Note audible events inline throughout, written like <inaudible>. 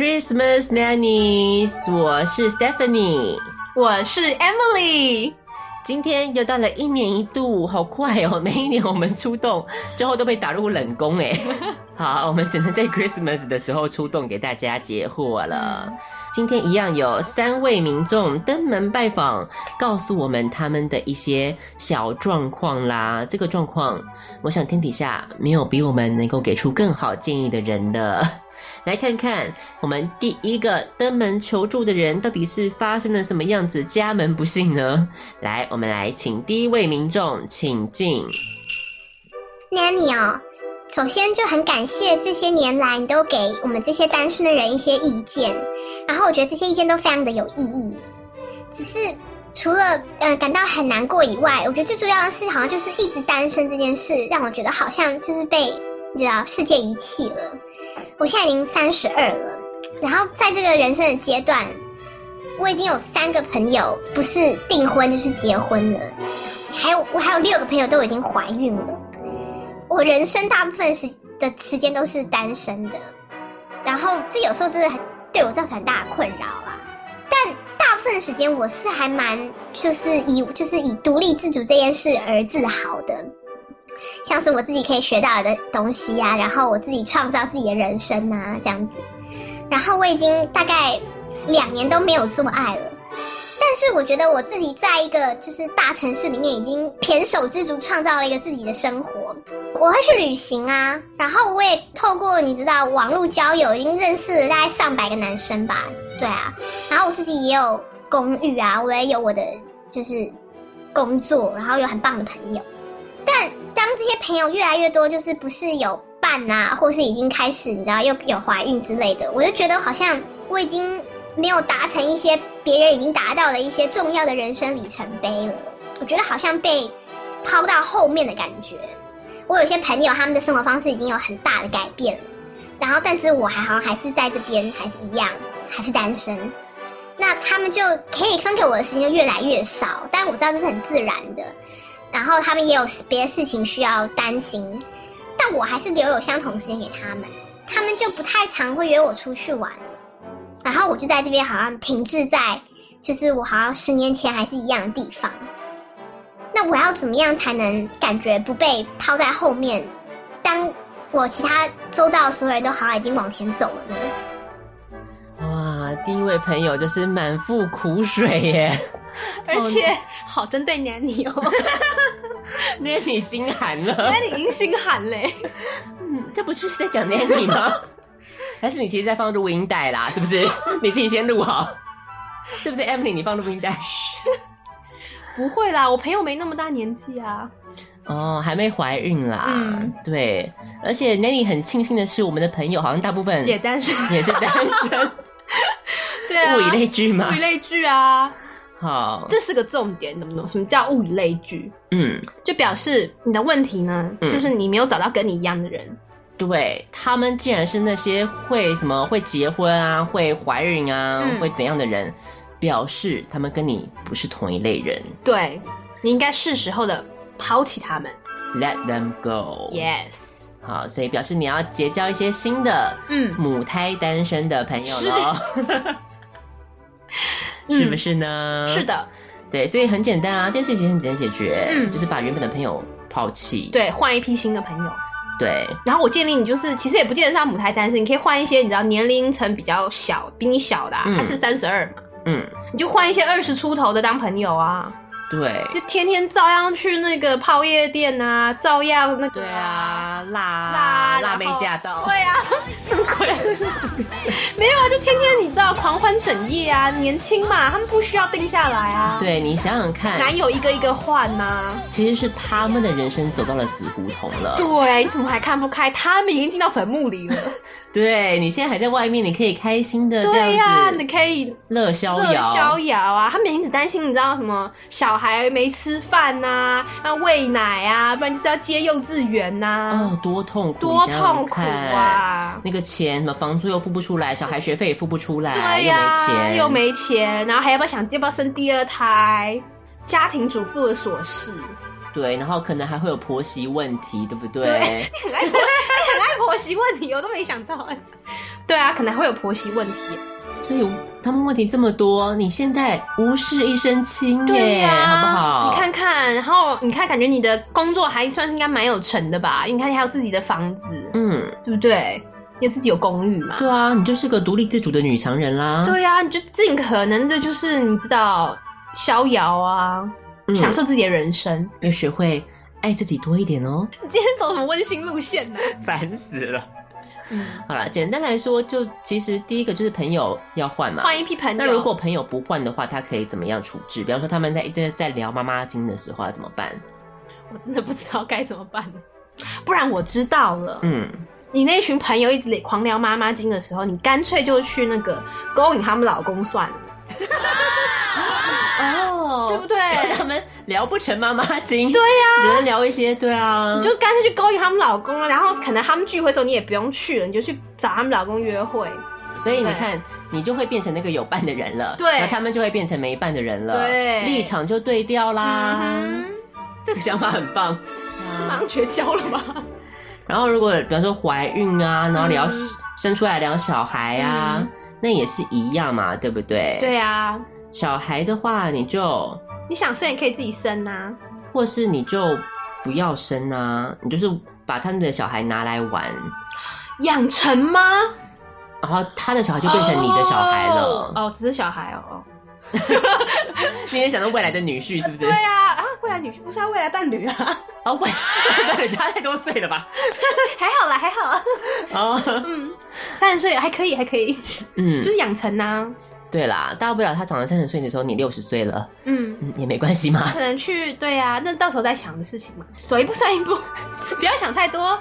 Christmas nannies，我是 Stephanie。我是 Emily。今天又到了一年一度，好快哦！每一年我们出动之后都被打入冷宫哎。<laughs> 好，我们只能在 Christmas 的时候出动给大家解惑了。今天一样有三位民众登门拜访，告诉我们他们的一些小状况啦。这个状况，我想天底下没有比我们能够给出更好建议的人了。<laughs> 来看看我们第一个登门求助的人到底是发生了什么样子家门不幸呢？来，我们来请第一位民众请进。Nanny 哦，首先就很感谢这些年来你都给我们这些单身的人一些意见，然后我觉得这些意见都非常的有意义。只是除了呃感到很难过以外，我觉得最重要的是好像就是一直单身这件事，让我觉得好像就是被你知道世界遗弃了。我现在已经三十二了，然后在这个人生的阶段，我已经有三个朋友不是订婚就是结婚了，还有我还有六个朋友都已经怀孕了。我人生大部分时的时间都是单身的，然后这有时候真的很对我造成很大的困扰啊。但大部分时间我是还蛮就是以就是以独立自主这件事而自豪的。像是我自己可以学到的东西呀、啊，然后我自己创造自己的人生啊，这样子。然后我已经大概两年都没有做爱了，但是我觉得我自己在一个就是大城市里面已经胼手胝足创造了一个自己的生活。我会去旅行啊，然后我也透过你知道网络交友，已经认识了大概上百个男生吧。对啊，然后我自己也有公寓啊，我也有我的就是工作，然后有很棒的朋友，但。当这些朋友越来越多，就是不是有伴啊，或是已经开始，你知道又有怀孕之类的，我就觉得好像我已经没有达成一些别人已经达到的一些重要的人生里程碑了。我觉得好像被抛到后面的感觉。我有些朋友他们的生活方式已经有很大的改变了，然后但是我还好像还是在这边还是一样，还是单身。那他们就可以分给我的时间就越来越少，但我知道这是很自然的。然后他们也有别的事情需要担心，但我还是留有相同时间给他们，他们就不太常会约我出去玩，然后我就在这边好像停滞在，就是我好像十年前还是一样的地方。那我要怎么样才能感觉不被抛在后面？当我其他周遭的所有人都好像已经往前走了呢？哇，第一位朋友就是满腹苦水耶。<laughs> 而且好针对 Nanny 哦，<laughs> Nanny 心寒了，Nanny 已经心寒嘞。嗯，这不就是在讲 Nanny 吗？还是你其实在放录音带啦？是不是？<laughs> 你自己先录好，是不是？Emily，你放录音带？<laughs> 不会啦，我朋友没那么大年纪啊。哦，还没怀孕啦。嗯，对。而且 Nanny 很庆幸的是，我们的朋友好像大部分也单身，也是单身。<laughs> 对啊，物以类聚嘛，物以类聚啊。好，这是个重点，懂不懂？什么叫物以类聚？嗯，就表示你的问题呢，嗯、就是你没有找到跟你一样的人。对，他们既然是那些会什么会结婚啊、会怀孕啊、嗯、会怎样的人，表示他们跟你不是同一类人。对，你应该是时候的抛弃他们，Let them go。Yes。好，所以表示你要结交一些新的，嗯，母胎单身的朋友喽。是 <laughs> 不是呢？是的，对，所以很简单啊，这件事情很简单解决，嗯，就是把原本的朋友抛弃，对，换一批新的朋友，对。然后我建议你，就是其实也不见得是他母胎单身，你可以换一些你知道年龄层比较小、比你小的，啊，他是三十二嘛，嗯，你就换一些二十出头的当朋友啊。对，就天天照样去那个泡夜店啊，照样那个、啊、对啊，辣辣辣妹驾到，对啊，<laughs> 什么鬼？没有啊，就天天你知道狂欢整夜啊，年轻嘛，他们不需要定下来啊。对，你想想看，男友一个一个换呢、啊？其实是他们的人生走到了死胡同了。对，你怎么还看不开？他们已经进到坟墓里了。<laughs> 对，你现在还在外面，你可以开心的。对呀、啊，你可以乐逍遥。乐逍遥啊！他每天只担心，你知道什么？小孩没吃饭呐、啊，要喂奶啊，不然就是要接幼稚园呐、啊。哦，多痛苦，多痛苦啊！那个钱，什么房租又付不出来，小孩学费也付不出来，对呀、啊，又没钱，又没钱，然后还要不要想要不要生第二胎？家庭主妇的琐事。对，然后可能还会有婆媳问题，对不对？对，你很爱婆，你很爱婆媳问题，我都没想到哎。对啊，可能还会有婆媳问题，所以他们问题这么多，你现在无事一身轻耶，啊、好不好？你看看，然后你看，感觉你的工作还算是应该蛮有成的吧？你看，你还有自己的房子，嗯，对不对？你自己有公寓嘛？对啊，你就是个独立自主的女强人啦。对啊，你就尽可能的，就是你知道，逍遥啊。享受自己的人生，要、嗯、学会爱自己多一点哦。你今天走什么温馨路线呢？<laughs> 烦死了。嗯，好了，简单来说，就其实第一个就是朋友要换嘛，换一批朋友。那如果朋友不换的话，他可以怎么样处置？比方说他们在一直在聊妈妈经的时候要怎么办？我真的不知道该怎么办。不然我知道了，嗯，你那群朋友一直狂聊妈妈经的时候，你干脆就去那个勾引他们老公算了。<laughs> 哦，对不对？他们聊不成妈妈经，对呀、啊，只能聊一些，对啊，你就干脆去勾引他们老公啊，然后可能他们聚会的时候你也不用去了，你就去找他们老公约会。所以你看，你就会变成那个有伴的人了，对，那他们就会变成没伴的人了，对，立场就对调啦。嗯、这个想法很棒，马上绝交了吧？然后如果比方说怀孕啊，然后你要生出来两小孩啊，嗯、那也是一样嘛，对不对？对啊。小孩的话，你就你想生也可以自己生啊，或是你就不要生啊，你就是把他们的小孩拿来玩，养成吗？然后他的小孩就变成你的小孩了。哦，哦，只是小孩哦。<laughs> 你也想到未来的女婿是不是？<laughs> 对啊，啊，未来女婿不是他未来伴侣啊？<laughs> 啊，未来伴侣差太多岁了吧？还好啦，还好。哦，嗯，三十岁还可以，还可以。嗯，就是养成啊。对啦，大不了他长到三十岁的时候，你六十岁了，嗯，嗯，也没关系嘛。可能去对呀、啊，那到时候再想的事情嘛，走一步算一步，<laughs> 不要想太多。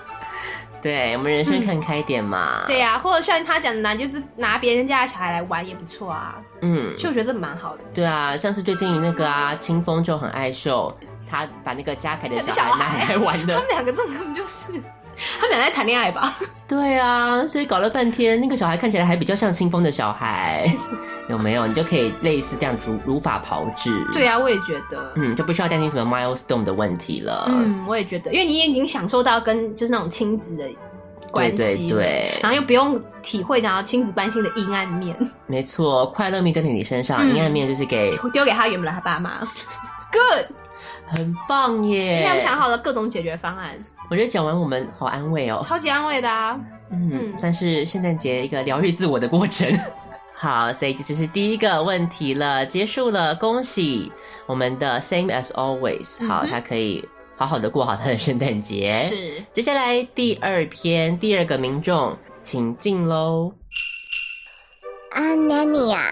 对，我们人生看开点嘛。嗯、对呀、啊，或者像他讲的拿，就是拿别人家的小孩来玩也不错啊。嗯，其实我觉得这蛮好的。对啊，像是最近那个啊，清风就很爱秀，他把那个嘉凯的小孩拿来玩的，他们两个这根本就是。他们俩在谈恋爱吧？<laughs> 对啊，所以搞了半天，那个小孩看起来还比较像清风的小孩，<laughs> 有没有？你就可以类似这样如如法炮制。对啊，我也觉得，嗯，就不需要担心什么 milestone 的问题了。嗯，我也觉得，因为你也已经享受到跟就是那种亲子的关系，对，对对，然后又不用体会然后亲子关系的阴暗面。<laughs> 没错，快乐面在你身上，阴、嗯、暗面就是给丢给他原本的他爸妈。Good，很棒耶！他们想好了各种解决方案。我觉得讲完我们好安慰哦，超级安慰的啊，嗯，嗯，算是圣诞节一个疗愈自我的过程。<laughs> 好，所以这就是第一个问题了，结束了，恭喜我们的 Same as always，好，嗯、他可以好好的过好他的圣诞节。是，接下来第二篇，第二个民众，请进喽。啊，Nanny 啊。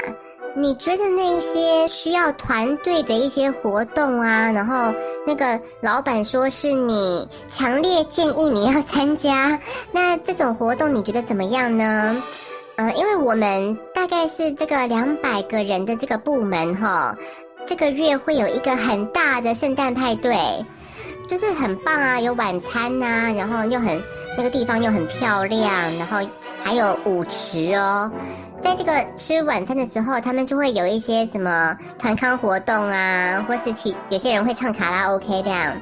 你觉得那些需要团队的一些活动啊，然后那个老板说是你强烈建议你要参加，<laughs> 那这种活动你觉得怎么样呢？呃，因为我们大概是这个两百个人的这个部门哈，这个月会有一个很大的圣诞派对，就是很棒啊，有晚餐呐、啊，然后又很那个地方又很漂亮，然后还有舞池哦。在这个吃晚餐的时候，他们就会有一些什么团康活动啊，或是其有些人会唱卡拉 OK 这样。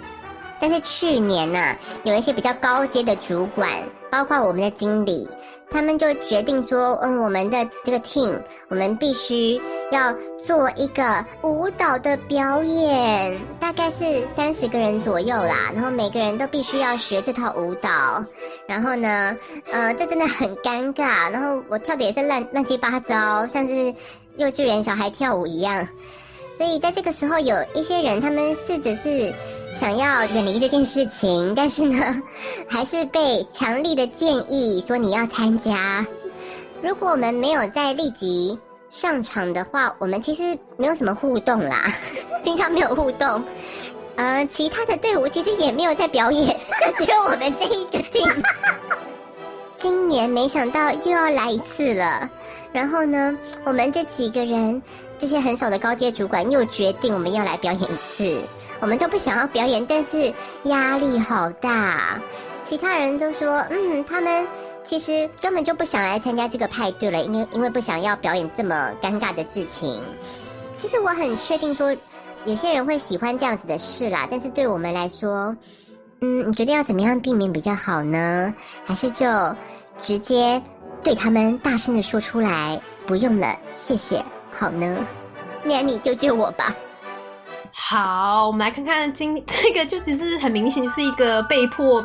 但是去年呐、啊，有一些比较高阶的主管，包括我们的经理，他们就决定说，嗯，我们的这个 team，我们必须要做一个舞蹈的表演，大概是三十个人左右啦，然后每个人都必须要学这套舞蹈，然后呢，呃，这真的很尴尬，然后我跳的也是乱乱七八糟，像是幼稚园小孩跳舞一样。所以在这个时候，有一些人他们试着是想要远离这件事情，但是呢，还是被强力的建议说你要参加。如果我们没有在立即上场的话，我们其实没有什么互动啦，<laughs> 平常没有互动。呃，其他的队伍其实也没有在表演，就只有我们这一个 team。今年没想到又要来一次了。然后呢，我们这几个人，这些很少的高阶主管又决定我们要来表演一次。我们都不想要表演，但是压力好大。其他人都说，嗯，他们其实根本就不想来参加这个派对了，因为因为不想要表演这么尴尬的事情。其实我很确定说，有些人会喜欢这样子的事啦，但是对我们来说，嗯，你觉得要怎么样避免比较好呢？还是就直接对他们大声的说出来，不用了，谢谢，好呢？那你救救我吧。好，我们来看看今 <laughs> 这个就只是很明显就是一个被迫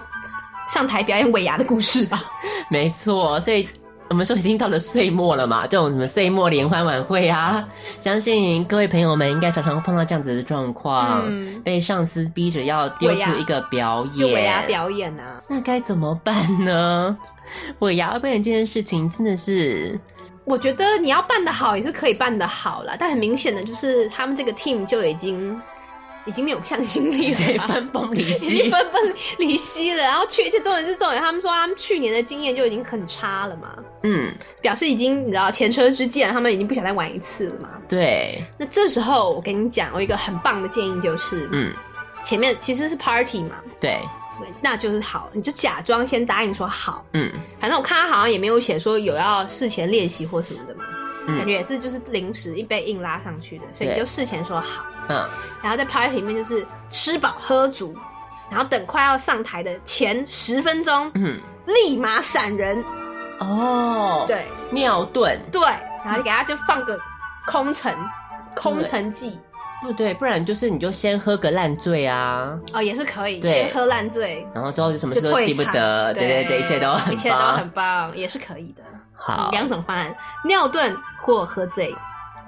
上台表演尾牙的故事吧。没错，所以我们说已经到了岁末了嘛，<laughs> 这种什么岁末联欢晚会啊，相信各位朋友们应该常常会碰到这样子的状况，嗯、被上司逼着要丢出一个表演，尾牙表演啊，那该怎么办呢？<laughs> 尾牙表演这件事情真的是。我觉得你要办得好也是可以办得好啦，但很明显的就是他们这个 team 就已经已经没有向心力了，对，分崩离析，已经分崩离析了。然后去，而且重点是重点，他们说他们去年的经验就已经很差了嘛，嗯，表示已经你知道前车之鉴，他们已经不想再玩一次了嘛。对，那这时候我跟你讲，我一个很棒的建议就是，嗯，前面其实是 party 嘛，对。那就是好，你就假装先答应说好，嗯，反正我看他好像也没有写说有要事前练习或什么的嘛，嗯，感觉也是就是临时一被硬拉上去的，所以你就事前说好，嗯，然后在 party 里面就是吃饱喝足，然后等快要上台的前十分钟，嗯，立马闪人，哦，对，尿遁，对，然后就给他就放个空城，空城计。不对，不然就是你就先喝个烂醉啊！哦，也是可以，先喝烂醉，然后之后就什么事都记不得，对对对，一切都很棒，一切都很棒，也是可以的。好，两种方案：尿遁或喝醉。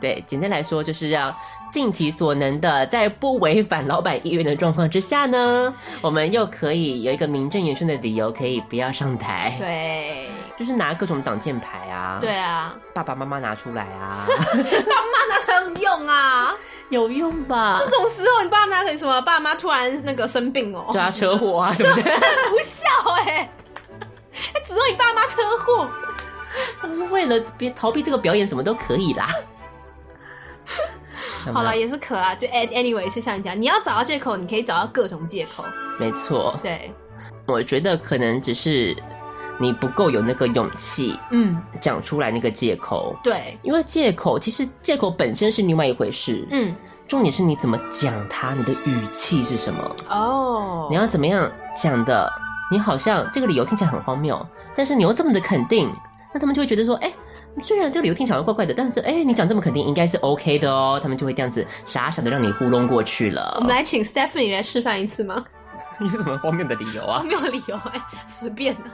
对，简单来说就是要尽其所能的，在不违反老板意愿的状况之下呢，我们又可以有一个名正言顺的理由，可以不要上台。对，就是拿各种挡箭牌啊。对啊，爸爸妈妈拿出来啊。爸妈拿出来有用啊。有用吧？这种时候，你爸妈成什么？爸妈突然那个生病哦，对啊，车祸啊，<laughs> 是不是？不孝哎！只说你爸妈车祸，为了别逃避这个表演，什么都可以啦。<laughs> 好了，也是可啊。就 anyway 是像你讲，你要找到借口，你可以找到各种借口。没错，对，我觉得可能只是。你不够有那个勇气，嗯，讲出来那个借口，对，因为借口其实借口本身是另外一回事，嗯，重点是你怎么讲它，你的语气是什么？哦，你要怎么样讲的？你好像这个理由听起来很荒谬，但是你又这么的肯定，那他们就会觉得说，哎，虽然这个理由听起来怪怪的，但是哎，你讲这么肯定，应该是 OK 的哦，他们就会这样子傻傻的让你糊弄过去了。我们来请 Stephanie 来示范一次吗？你 <laughs> 有什么荒谬的理由啊？<laughs> 荒谬理由，哎，随便的。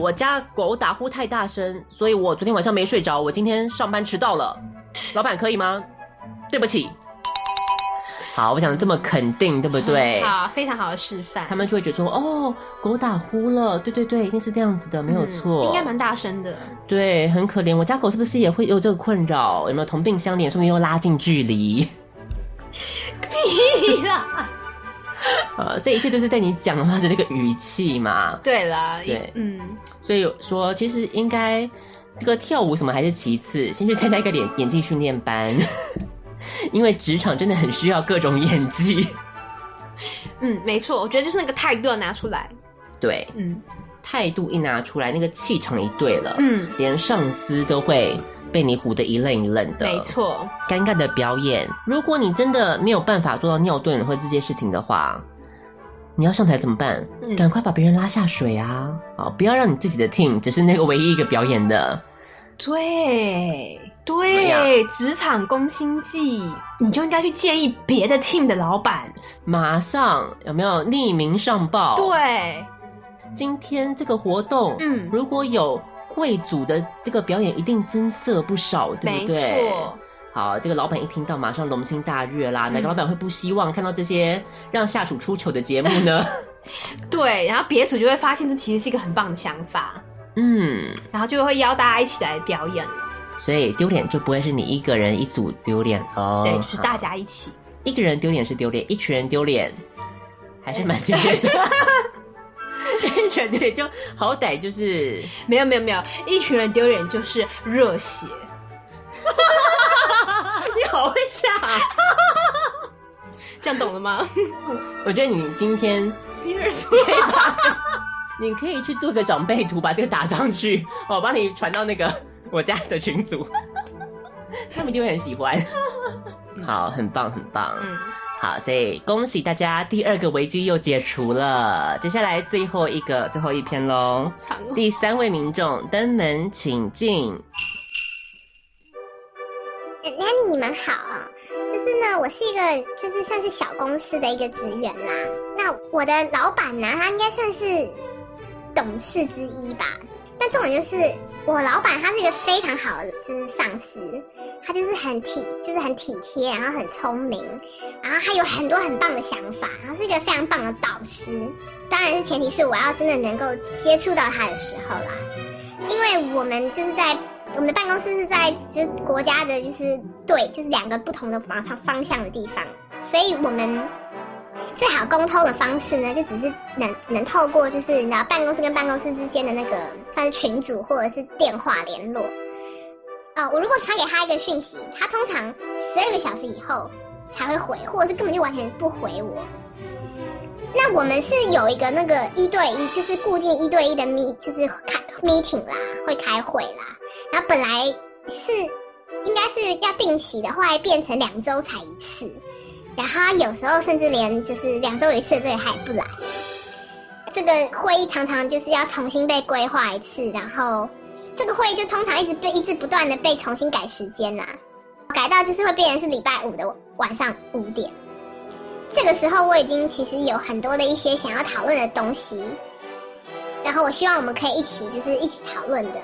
我家狗打呼太大声，所以我昨天晚上没睡着。我今天上班迟到了，<laughs> 老板可以吗？对不起。好，我讲的这么肯定，对不对？好，非常好的示范。他们就会觉得说，哦，狗打呼了，对对对，一定是这样子的，没有错。嗯，应该蛮大声的。对，很可怜。我家狗是不是也会有这个困扰？有没有同病相怜？说不定又拉近距离。<laughs> 屁啦！<laughs> 呃，这一切都是在你讲话的那个语气嘛。对啦，对，嗯，所以说其实应该这个跳舞什么还是其次，先去参加一个演演技训练班，<laughs> 因为职场真的很需要各种演技。<laughs> 嗯，没错，我觉得就是那个态度要拿出来。对，嗯，态度一拿出来，那个气场一对了，嗯，连上司都会。被你唬得一愣一愣的，没错。尴尬的表演，如果你真的没有办法做到尿遁或这些事情的话，你要上台怎么办？赶、嗯、快把别人拉下水啊！好，不要让你自己的 team 只是那个唯一一个表演的。对对，职场攻心计，你就应该去建议别的 team 的老板，马上有没有匿名上报？对，今天这个活动，嗯，如果有。贵族的这个表演一定增色不少，对不对？没错。好，这个老板一听到，马上龙心大悦啦。嗯、哪个老板会不希望看到这些让下属出糗的节目呢？<laughs> 对，然后别组就会发现这其实是一个很棒的想法，嗯，然后就会邀大家一起来表演，所以丢脸就不会是你一个人一组丢脸哦，对，就是大家一起，一个人丢脸是丢脸，一群人丢脸还是蛮丢脸的。<laughs> 一群人丢脸就好歹就是没有没有没有，一群人丢脸就是热血。<laughs> 你好会笑，这样懂了吗？我觉得你今天 <laughs> 你可以去做个长辈图，把这个打上去，我帮你传到那个我家的群组，他们一定会很喜欢。好，很棒，很棒。嗯，好，所以恭喜大家，第二个危机又解除了。接下来最后一个，最后一篇喽。第三位民众登门请进。Nanny，你们好啊。就是呢，我是一个就是算是小公司的一个职员啦。那我的老板呢，他应该算是董事之一吧。但重点就是。我老板他是一个非常好的，就是上司，他就是很体，就是很体贴，然后很聪明，然后还有很多很棒的想法，然后是一个非常棒的导师。当然是前提是我要真的能够接触到他的时候啦，因为我们就是在我们的办公室是在就是国家的，就是对，就是两个不同的方方向的地方，所以我们。最好沟通的方式呢，就只是能只能透过就是你知道办公室跟办公室之间的那个算是群组或者是电话联络。啊、呃，我如果传给他一个讯息，他通常十二个小时以后才会回，或者是根本就完全不回我。那我们是有一个那个一对一，就是固定一对一的 me 就是开 meeting 啦，会开会啦。然后本来是应该是要定期的，后来变成两周才一次。然后他有时候甚至连就是两周一次这里他也不来，这个会议常常就是要重新被规划一次，然后这个会议就通常一直被一直不断的被重新改时间呐、改到就是会变成是礼拜五的晚上五点。这个时候我已经其实有很多的一些想要讨论的东西，然后我希望我们可以一起就是一起讨论的。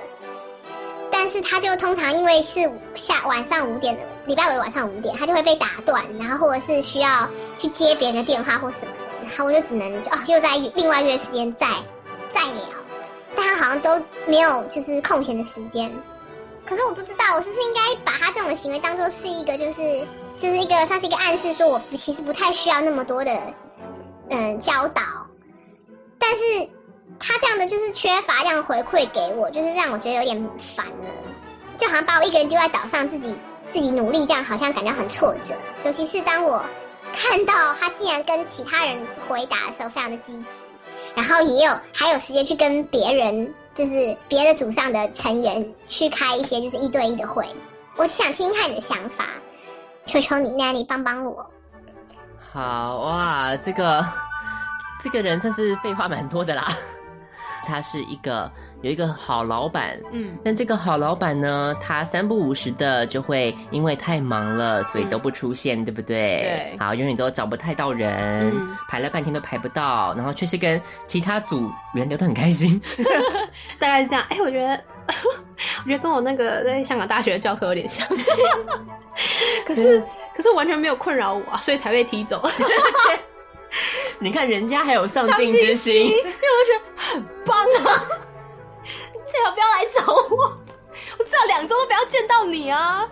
但是他就通常因为是下晚上五点的礼拜五晚上五点，他就会被打断，然后或者是需要去接别人的电话或什么的，然后我就只能就哦又在另外约时间再再聊，但他好像都没有就是空闲的时间。可是我不知道我是不是应该把他这种行为当做是一个就是就是一个算是一个暗示，说我其实不太需要那么多的嗯教导，但是。他这样的就是缺乏这样回馈给我，就是让我觉得有点烦了，就好像把我一个人丢在岛上，自己自己努力，这样好像感觉很挫折。尤其是当我看到他竟然跟其他人回答的时候，非常的积极，然后也有还有时间去跟别人，就是别的组上的成员去开一些就是一对一的会。我想听听看你的想法，求求你，那你帮帮我。好哇，这个这个人真是废话蛮多的啦。他是一个有一个好老板，嗯，但这个好老板呢，他三不五时的就会因为太忙了，所以都不出现，嗯、对不对？对，好，永远都找不太到人，嗯、排了半天都排不到，然后却是跟其他组员聊得很开心，<laughs> 大概是这样。哎、欸，我觉得，<laughs> 我觉得跟我那个在香港大学的教授有点像，<laughs> 可是可是完全没有困扰我啊，所以才被踢走。你看人家还有上进之心，因为我就觉得很棒啊！你最好不要来找我，我至少两周都不要见到你啊，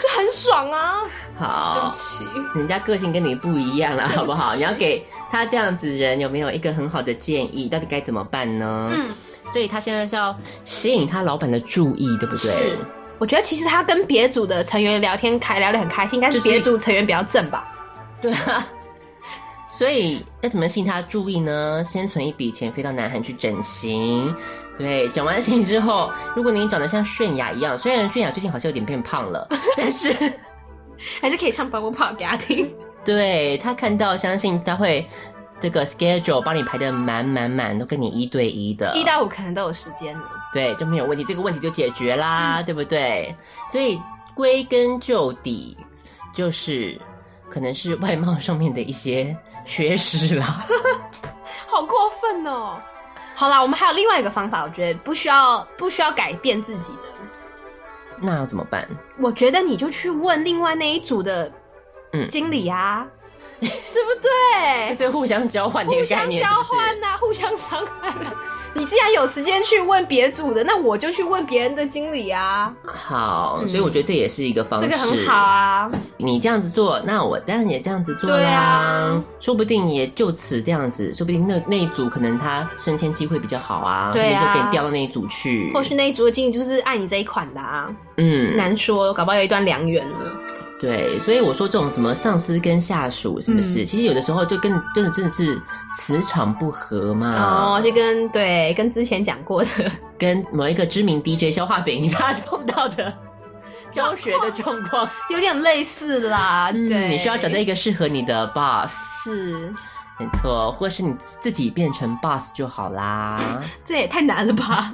就很爽啊！好，对不起，人家个性跟你不一样了，好不好？你要给他这样子人有没有一个很好的建议？到底该怎么办呢？嗯，所以他现在是要吸引他老板的注意，对不对？是，我觉得其实他跟别组的成员聊天开聊得很开心，但是别组成员比较正吧？对啊。所以要怎么吸引他注意呢？先存一笔钱飞到南韩去整形。对，整完形之后，如果你长得像泫雅一样，虽然泫雅最近好像有点变胖了，<laughs> 但是 <laughs> 还是可以唱 Bubble Pop 给他听。对，他看到，相信他会这个 schedule 帮你排的满满满，都跟你一对一的，一到五可能都有时间了。对，就没有问题，这个问题就解决啦，嗯、对不对？所以归根究底，就是可能是外貌上面的一些。缺失了，<laughs> 好过分哦！好啦，我们还有另外一个方法，我觉得不需要不需要改变自己的，那要怎么办？我觉得你就去问另外那一组的嗯经理啊，嗯、对不对？<laughs> 就是互相交换，互相交换呐、啊，互相伤害、啊。你既然有时间去问别组的，那我就去问别人的经理啊。好，所以我觉得这也是一个方式。这个很好啊。你这样子做，那我当然也这样子做呀。啊、说不定也就此这样子，说不定那那一组可能他升迁机会比较好啊，对啊，就给你调到那一组去。或许那一组的经理就是爱你这一款的啊。嗯，难说，搞不好有一段良缘了。对，所以我说这种什么上司跟下属是不是？嗯、其实有的时候就跟真的真的是磁场不合嘛。哦，就跟对跟之前讲过的，<laughs> 跟某一个知名 DJ 消化饼他碰到的 <laughs> 教学的状况有点类似啦。对、嗯，你需要找到一个适合你的 boss，是没错，或是你自己变成 boss 就好啦。<laughs> 这也太难了吧？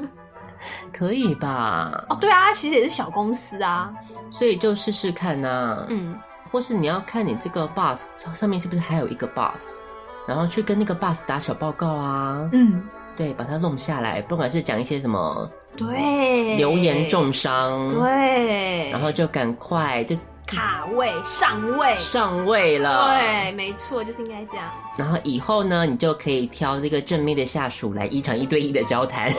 可以吧？哦，对啊，其实也是小公司啊。所以就试试看呐、啊，嗯，或是你要看你这个 boss 上面是不是还有一个 boss，然后去跟那个 boss 打小报告啊，嗯，对，把它弄下来，不管是讲一些什么，对，流言重伤，对，然后就赶快就卡位上位。上位了，对，没错，就是应该这样。然后以后呢，你就可以挑那个正面的下属来一场一对一的交谈，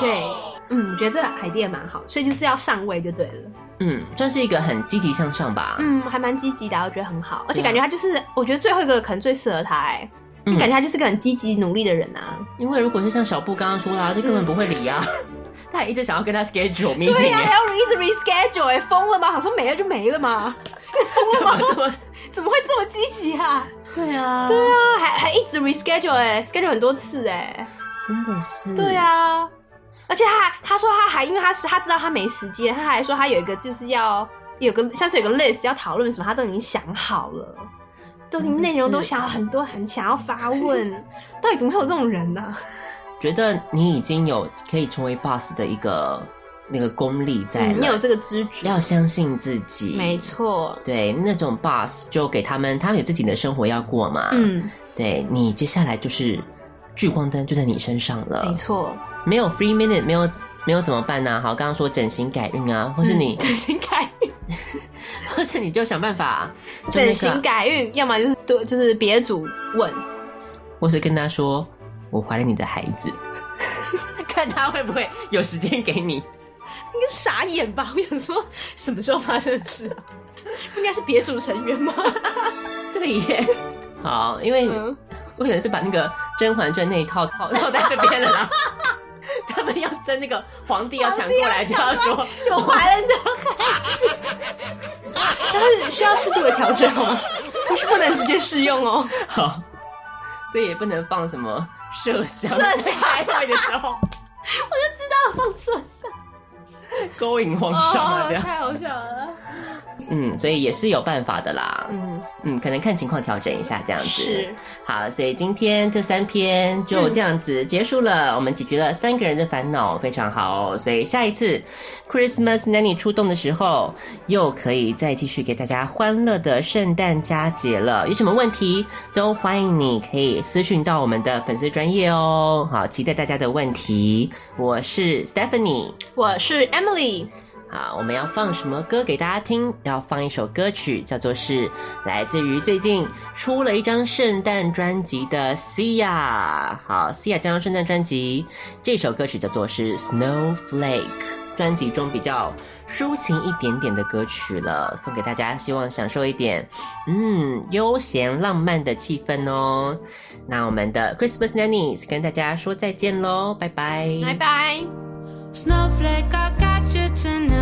对。嗯，我觉得这个 idea 蛮好，所以就是要上位就对了。嗯，算是一个很积极向上吧。嗯，还蛮积极的，我觉得很好，而且感觉他就是，我觉得最后一个可能最适合他，哎、嗯，感觉他就是个很积极努力的人啊。因为如果是像小布刚刚说啦，就根本不会理呀、<laughs> 他还一直想要跟他 schedule meeting，对呀、啊，还要一直 reschedule，哎，疯了吗？好像没了就没了吗？<laughs> 疯了吗？怎么怎么会这么积极啊？对啊，对啊，还还一直 reschedule，哎，schedule 很多次，哎，真的是，对啊。而且他还他说他还因为他是他知道他没时间，他还说他有一个就是要有个像是有个 list 要讨论什么，他都已经想好了，都已经内容都想好很多，很想要发问，<laughs> 到底怎么会有这种人呢、啊？觉得你已经有可以成为 boss 的一个那个功力在，嗯、你有这个知觉，要相信自己，没错，对，那种 boss 就给他们，他们有自己的生活要过嘛，嗯，对你接下来就是聚光灯就在你身上了，没错。没有 free minute，没有没有怎么办呢、啊？好，刚刚说整形改运啊，或是你、嗯、整形改运，<laughs> 或是你就想办法、那个、整形改运，要么就是对，就是别组问，或是跟他说我怀了你的孩子，<laughs> 看他会不会有时间给你。应该傻眼吧？<laughs> 我想说什么时候发生的事啊？不应该是别组成员吗？对耶。好，因为我可能是把那个《甄嬛传》那一套套套在这边了啦。要争那个皇帝要抢过来，就要说有怀人的孩子，但是需要适度的调整哦，不是不能直接适用哦。好，所以也不能放什么麝香。麝香开会的时候，<laughs> 我就知道放麝香，勾引皇上啊，太好笑了。嗯，所以也是有办法的啦。嗯嗯，可能看情况调整一下这样子。是。好，所以今天这三篇就这样子结束了。嗯、我们解决了三个人的烦恼，非常好。所以下一次 Christmas Nanny 出动的时候，又可以再继续给大家欢乐的圣诞佳节了。有什么问题都欢迎你可以私讯到我们的粉丝专业哦。好，期待大家的问题。我是 Stephanie，我是 Emily。好，我们要放什么歌给大家听？要放一首歌曲，叫做是来自于最近出了一张圣诞专辑的 Sia。好，Sia 这张圣诞专辑，这首歌曲叫做是 Snowflake，专辑中比较抒情一点点的歌曲了，送给大家，希望享受一点嗯悠闲浪漫的气氛哦。那我们的 Christmas Nannies 跟大家说再见喽，拜拜，拜拜。Snowflake, I got you tonight.